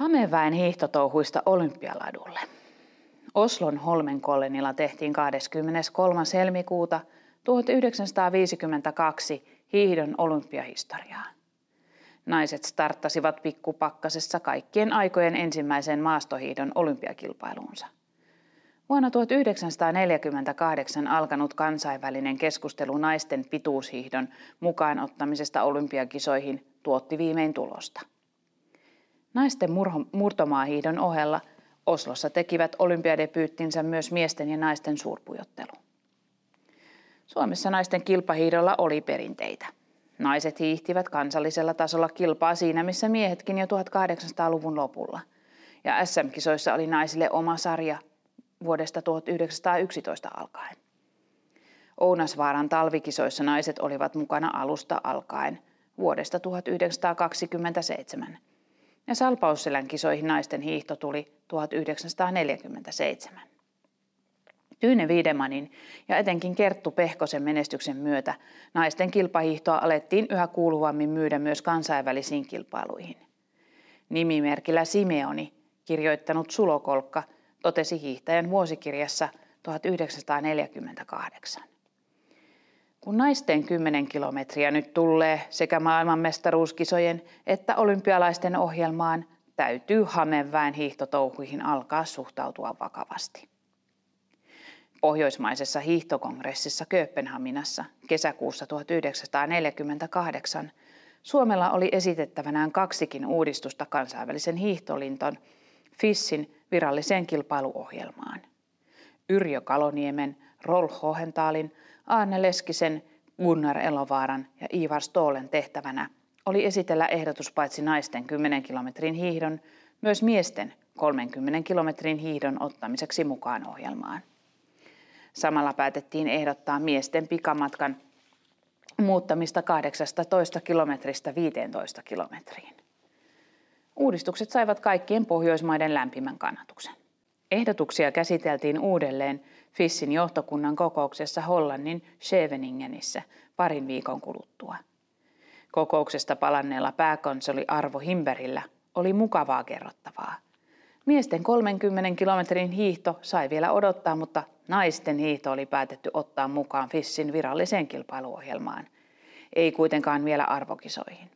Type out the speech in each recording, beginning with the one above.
Hameväen hiihtotouhuista olympialadulle. Oslon Holmenkollenilla tehtiin 23. helmikuuta 1952 hiihdon olympiahistoriaa. Naiset starttasivat pikkupakkasessa kaikkien aikojen ensimmäisen maastohiihdon olympiakilpailuunsa. Vuonna 1948 alkanut kansainvälinen keskustelu naisten pituushiihdon mukaan ottamisesta olympiakisoihin tuotti viimein tulosta. Naisten murho, murtomaahiidon ohella Oslossa tekivät olympiadebyyttinsä myös miesten ja naisten suurpujottelu. Suomessa naisten kilpahiidolla oli perinteitä. Naiset hiihtivät kansallisella tasolla kilpaa siinä, missä miehetkin jo 1800-luvun lopulla. Ja SM-kisoissa oli naisille oma sarja vuodesta 1911 alkaen. Ounasvaaran talvikisoissa naiset olivat mukana alusta alkaen vuodesta 1927 – ja Salpausselän kisoihin naisten hiihto tuli 1947. Tyyne Viidemanin ja etenkin Kerttu Pehkosen menestyksen myötä naisten kilpahiihtoa alettiin yhä kuuluvammin myydä myös kansainvälisiin kilpailuihin. Nimimerkillä Simeoni, kirjoittanut Sulokolkka, totesi hiihtäjän vuosikirjassa 1948. Kun naisten 10 kilometriä nyt tulee sekä maailmanmestaruuskisojen että olympialaisten ohjelmaan, täytyy Hameväen hiihtotouhuihin alkaa suhtautua vakavasti. Pohjoismaisessa hiihtokongressissa Kööpenhaminassa kesäkuussa 1948 Suomella oli esitettävänään kaksikin uudistusta kansainvälisen hiihtolinton FISSin viralliseen kilpailuohjelmaan. Yrjö Kaloniemen, Rolf Hohentaalin Arne Leskisen, Gunnar Elovaaran ja Ivar Stoolen tehtävänä oli esitellä ehdotus paitsi naisten 10 kilometrin hiihdon, myös miesten 30 kilometrin hiihdon ottamiseksi mukaan ohjelmaan. Samalla päätettiin ehdottaa miesten pikamatkan muuttamista 18 kilometristä 15 kilometriin. Uudistukset saivat kaikkien Pohjoismaiden lämpimän kannatuksen. Ehdotuksia käsiteltiin uudelleen Fissin johtokunnan kokouksessa Hollannin Scheveningenissä parin viikon kuluttua. Kokouksesta palanneella pääkonsoli Arvo Himberillä oli mukavaa kerrottavaa. Miesten 30 kilometrin hiihto sai vielä odottaa, mutta naisten hiihto oli päätetty ottaa mukaan Fissin viralliseen kilpailuohjelmaan. Ei kuitenkaan vielä arvokisoihin.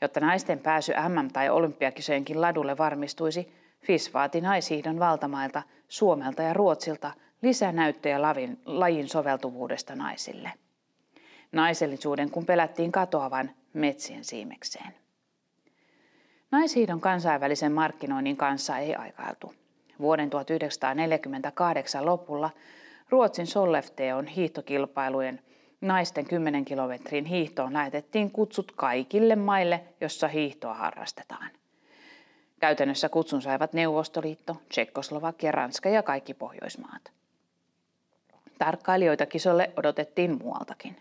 Jotta naisten pääsy MM- tai olympiakisojenkin ladulle varmistuisi, FIS vaati naishiihdon valtamailta Suomelta ja Ruotsilta lisänäyttöjä lavin, lajin soveltuvuudesta naisille. Naisellisuuden kun pelättiin katoavan metsien siimekseen. Naishiidon kansainvälisen markkinoinnin kanssa ei aikailtu. Vuoden 1948 lopulla Ruotsin Sollefteon hiihtokilpailujen naisten 10 kilometrin hiihtoon lähetettiin kutsut kaikille maille, jossa hiihtoa harrastetaan. Käytännössä kutsun saivat Neuvostoliitto, Tsekkoslovakia, Ranska ja kaikki Pohjoismaat. Tarkkailijoita kisolle odotettiin muualtakin.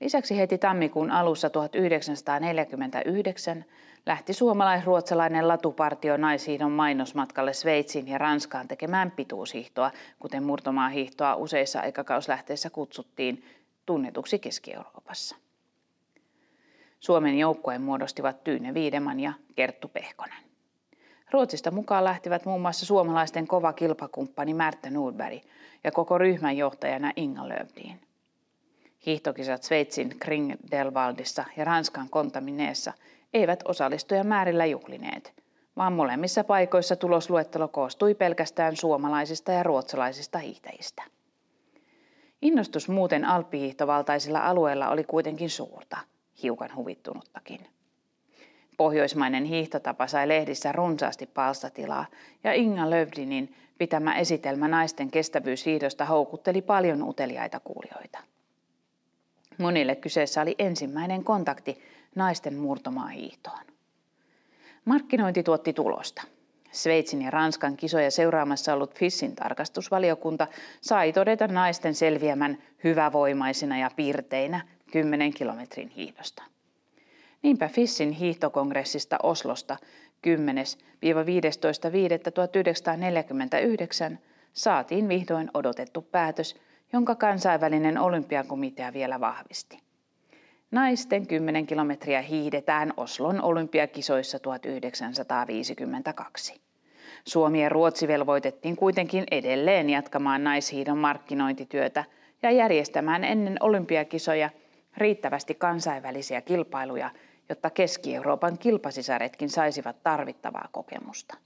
Lisäksi heti tammikuun alussa 1949 lähti suomalais-ruotsalainen latupartio naishiidon mainosmatkalle Sveitsiin ja Ranskaan tekemään pituushiihtoa, kuten murtomaahiihtoa useissa aikakauslähteissä kutsuttiin, tunnetuksi Keski-Euroopassa. Suomen joukkueen muodostivat Tyyne Viideman ja Kerttu Pehkonen. Ruotsista mukaan lähtivät muun muassa suomalaisten kova kilpakumppani Märtä Nordberg ja koko ryhmän johtajana Inga Lövdin. Hiihtokisat Sveitsin Kringdelwaldissa ja Ranskan Kontamineessa eivät määrillä juhlineet, vaan molemmissa paikoissa tulosluettelo koostui pelkästään suomalaisista ja ruotsalaisista hiihtäjistä. Innostus muuten alppihiihtovaltaisilla alueilla oli kuitenkin suurta, hiukan huvittunuttakin. Pohjoismainen hiihtotapa sai lehdissä runsaasti palstatilaa ja Inga Lövdinin pitämä esitelmä naisten kestävyyshiihdosta houkutteli paljon uteliaita kuulijoita. Monille kyseessä oli ensimmäinen kontakti naisten murtomaa hiihtoon. Markkinointi tuotti tulosta. Sveitsin ja Ranskan kisoja seuraamassa ollut Fissin tarkastusvaliokunta sai todeta naisten selviämän hyvävoimaisina ja piirteinä 10 kilometrin hiihdosta. Niinpä Fissin hiihtokongressista Oslosta 10-15.5.1949 saatiin vihdoin odotettu päätös, jonka kansainvälinen olympiakomitea vielä vahvisti. Naisten 10 kilometriä hiihdetään Oslon olympiakisoissa 1952. Suomi ja Ruotsi velvoitettiin kuitenkin edelleen jatkamaan naishiidon markkinointityötä ja järjestämään ennen olympiakisoja riittävästi kansainvälisiä kilpailuja, jotta Keski-Euroopan kilpasisaretkin saisivat tarvittavaa kokemusta.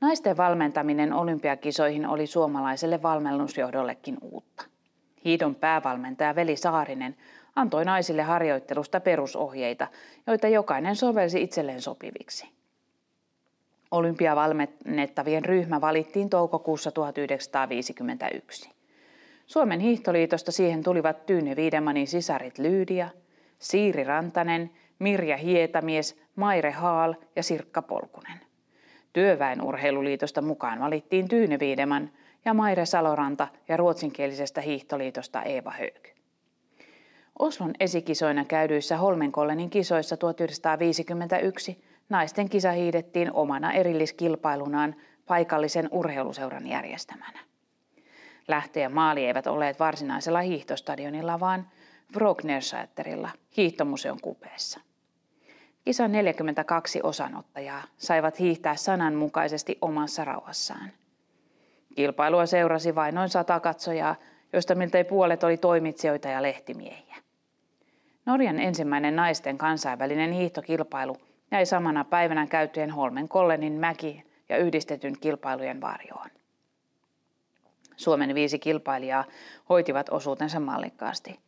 Naisten valmentaminen olympiakisoihin oli suomalaiselle valmennusjohdollekin uutta. Hiidon päävalmentaja Veli Saarinen antoi naisille harjoittelusta perusohjeita, joita jokainen sovelsi itselleen sopiviksi. Olympiavalmennettavien ryhmä valittiin toukokuussa 1951. Suomen hiihtoliitosta siihen tulivat Tyyne Viidemanin sisarit Lyydia, Siiri Rantanen, Mirja Hietamies, Maire Haal ja Sirkka Polkunen. Työväenurheiluliitosta mukaan valittiin Tyyne Viideman ja Maire Saloranta ja ruotsinkielisestä hiihtoliitosta Eeva Höök. Oslon esikisoina käydyissä Holmenkollenin kisoissa 1951 naisten kisa hiidettiin omana erilliskilpailunaan paikallisen urheiluseuran järjestämänä. Lähtö ja maali eivät olleet varsinaisella hiihtostadionilla, vaan Vrognersätterillä hiihtomuseon kupeessa. Kisan 42 osanottajaa saivat hiihtää sananmukaisesti omassa rauhassaan. Kilpailua seurasi vain noin sata katsojaa, joista miltei puolet oli toimitsijoita ja lehtimiehiä. Norjan ensimmäinen naisten kansainvälinen hiihtokilpailu jäi samana päivänä käytyjen Holmen Kollenin mäki ja yhdistetyn kilpailujen varjoon. Suomen viisi kilpailijaa hoitivat osuutensa mallikkaasti.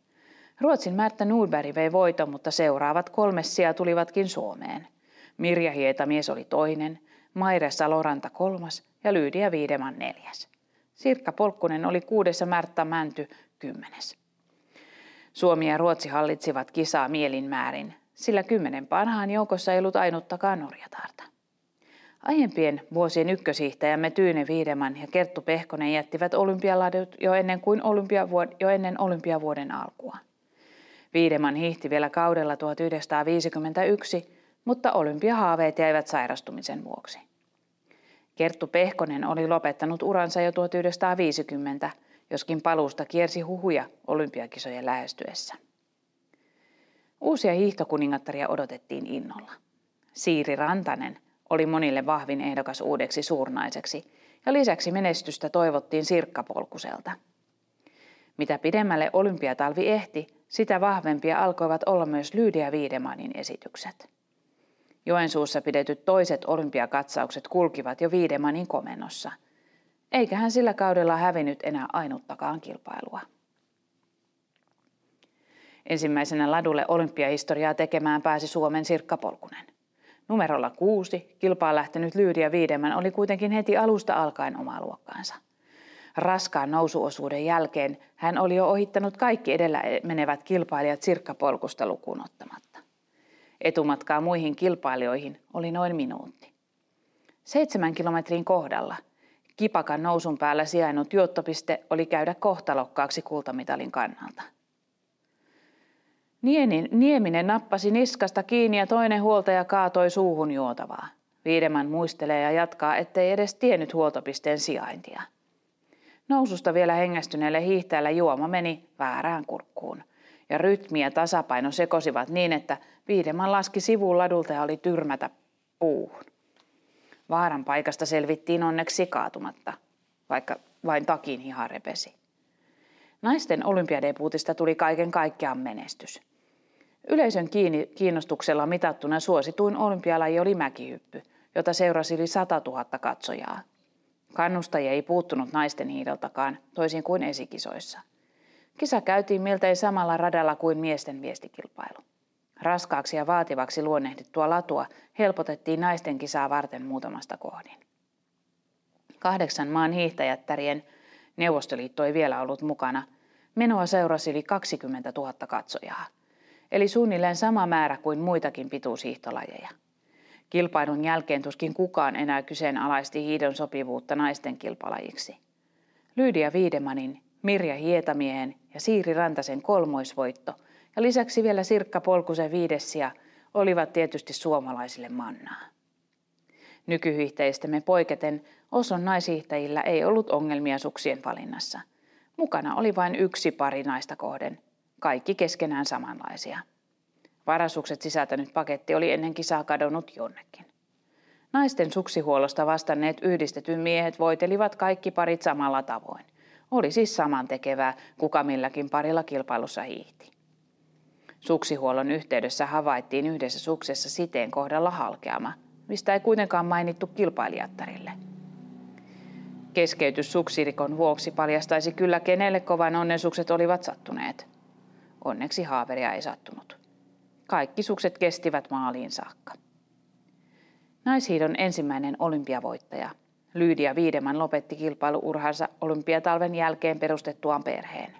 Ruotsin Märtä Nordberg vei voiton, mutta seuraavat kolme sijaa tulivatkin Suomeen. Mirja Hietamies oli toinen, Maire Saloranta kolmas ja Lyydia Viideman neljäs. Sirkka Polkkunen oli kuudessa Märtta Mänty kymmenes. Suomi ja Ruotsi hallitsivat kisaa mielinmäärin, sillä kymmenen parhaan joukossa ei ollut ainuttakaan Norjataarta. Aiempien vuosien ykkösiihtäjämme Tyyne Viideman ja Kerttu Pehkonen jättivät olympialadut jo ennen, kuin olympiavuod- jo ennen olympiavuoden alkua. Viideman hiihti vielä kaudella 1951, mutta olympiahaaveet jäivät sairastumisen vuoksi. Kerttu Pehkonen oli lopettanut uransa jo 1950, joskin paluusta kiersi huhuja olympiakisojen lähestyessä. Uusia hiihtokuningattaria odotettiin innolla. Siiri Rantanen oli monille vahvin ehdokas uudeksi suurnaiseksi, ja lisäksi menestystä toivottiin Sirkkapolkuselta. Mitä pidemmälle olympiatalvi ehti, sitä vahvempia alkoivat olla myös Lyydia Viidemanin esitykset. Joensuussa pidetyt toiset olympiakatsaukset kulkivat jo Viidemanin komennossa, eikä hän sillä kaudella hävinnyt enää ainuttakaan kilpailua. Ensimmäisenä ladulle olympiahistoriaa tekemään pääsi Suomen Sirkka Polkunen. Numerolla kuusi kilpaan lähtenyt Lyydia Viidemän oli kuitenkin heti alusta alkaen oma luokkaansa. Raskaan nousuosuuden jälkeen hän oli jo ohittanut kaikki edellä menevät kilpailijat sirkkapolkusta lukuun ottamatta. Etumatkaa muihin kilpailijoihin oli noin minuutti. Seitsemän kilometrin kohdalla kipakan nousun päällä sijainnut juottopiste oli käydä kohtalokkaaksi kultamitalin kannalta – Nienin, Nieminen nappasi niskasta kiinni ja toinen huoltaja kaatoi suuhun juotavaa. Viidemän muistelee ja jatkaa, ettei edes tiennyt huoltopisteen sijaintia. Noususta vielä hengästyneelle hiihtäjälle juoma meni väärään kurkkuun. Ja rytmi ja tasapaino sekosivat niin, että Viideman laski sivuun ladulta ja oli tyrmätä puuhun. Vaaran paikasta selvittiin onneksi kaatumatta, vaikka vain takin hihan repesi. Naisten olympiadebuutista tuli kaiken kaikkiaan menestys. Yleisön kiinnostuksella mitattuna suosituin olympialaji oli mäkihyppy, jota seurasi yli 100 000 katsojaa. Kannustajia ei puuttunut naisten hiidoltakaan, toisin kuin esikisoissa. Kisa käytiin miltei samalla radalla kuin miesten viestikilpailu. Raskaaksi ja vaativaksi luonnehdittua latua helpotettiin naisten kisaa varten muutamasta kohdin. Kahdeksan maan hiihtäjättärien Neuvostoliitto ei vielä ollut mukana. Menoa seurasi yli 20 000 katsojaa eli suunnilleen sama määrä kuin muitakin pituushiihtolajeja. Kilpailun jälkeen tuskin kukaan enää kyseenalaisti hiidon sopivuutta naisten kilpalajiksi. Lyydia Viidemanin, Mirja Hietamiehen ja Siiri Rantasen kolmoisvoitto ja lisäksi vielä Sirkka Polkusen viidessia olivat tietysti suomalaisille mannaa. Nykyhiihteistämme poiketen Oson naishiihtäjillä ei ollut ongelmia suksien valinnassa. Mukana oli vain yksi pari naista kohden, kaikki keskenään samanlaisia. Varasukset sisältänyt paketti oli ennen kisaa kadonnut jonnekin. Naisten suksihuollosta vastanneet yhdistetyn miehet voitelivat kaikki parit samalla tavoin. Oli siis saman tekevää, kuka milläkin parilla kilpailussa hiihti. Suksihuollon yhteydessä havaittiin yhdessä suksessa siteen kohdalla halkeama, mistä ei kuitenkaan mainittu kilpailijattarille. Keskeytys suksirikon vuoksi paljastaisi kyllä kenelle kovan onnensukset olivat sattuneet. Onneksi haaveria ei sattunut. Kaikki sukset kestivät maaliin saakka. Naishiidon ensimmäinen olympiavoittaja, Lyydia Viideman lopetti kilpailuurhansa olympiatalven jälkeen perustettuaan perheen.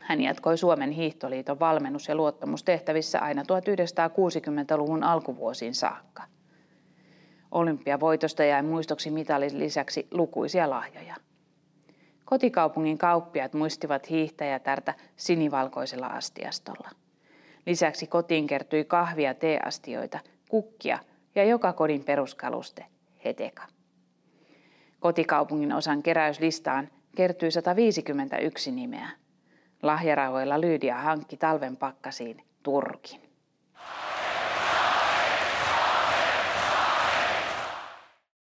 Hän jatkoi Suomen hiihtoliiton valmennus- ja luottamustehtävissä aina 1960-luvun alkuvuosiin saakka. Olympiavoitosta jäi muistoksi mitalin lisäksi lukuisia lahjoja. Kotikaupungin kauppiat muistivat hiihtäjätärtä sinivalkoisella astiastolla. Lisäksi kotiin kertyi kahvia, teeastioita, kukkia ja joka kodin peruskaluste, heteka. Kotikaupungin osan keräyslistaan kertyi 151 nimeä. Lahjarahoilla Lyydia hankki talven pakkasiin Turkin.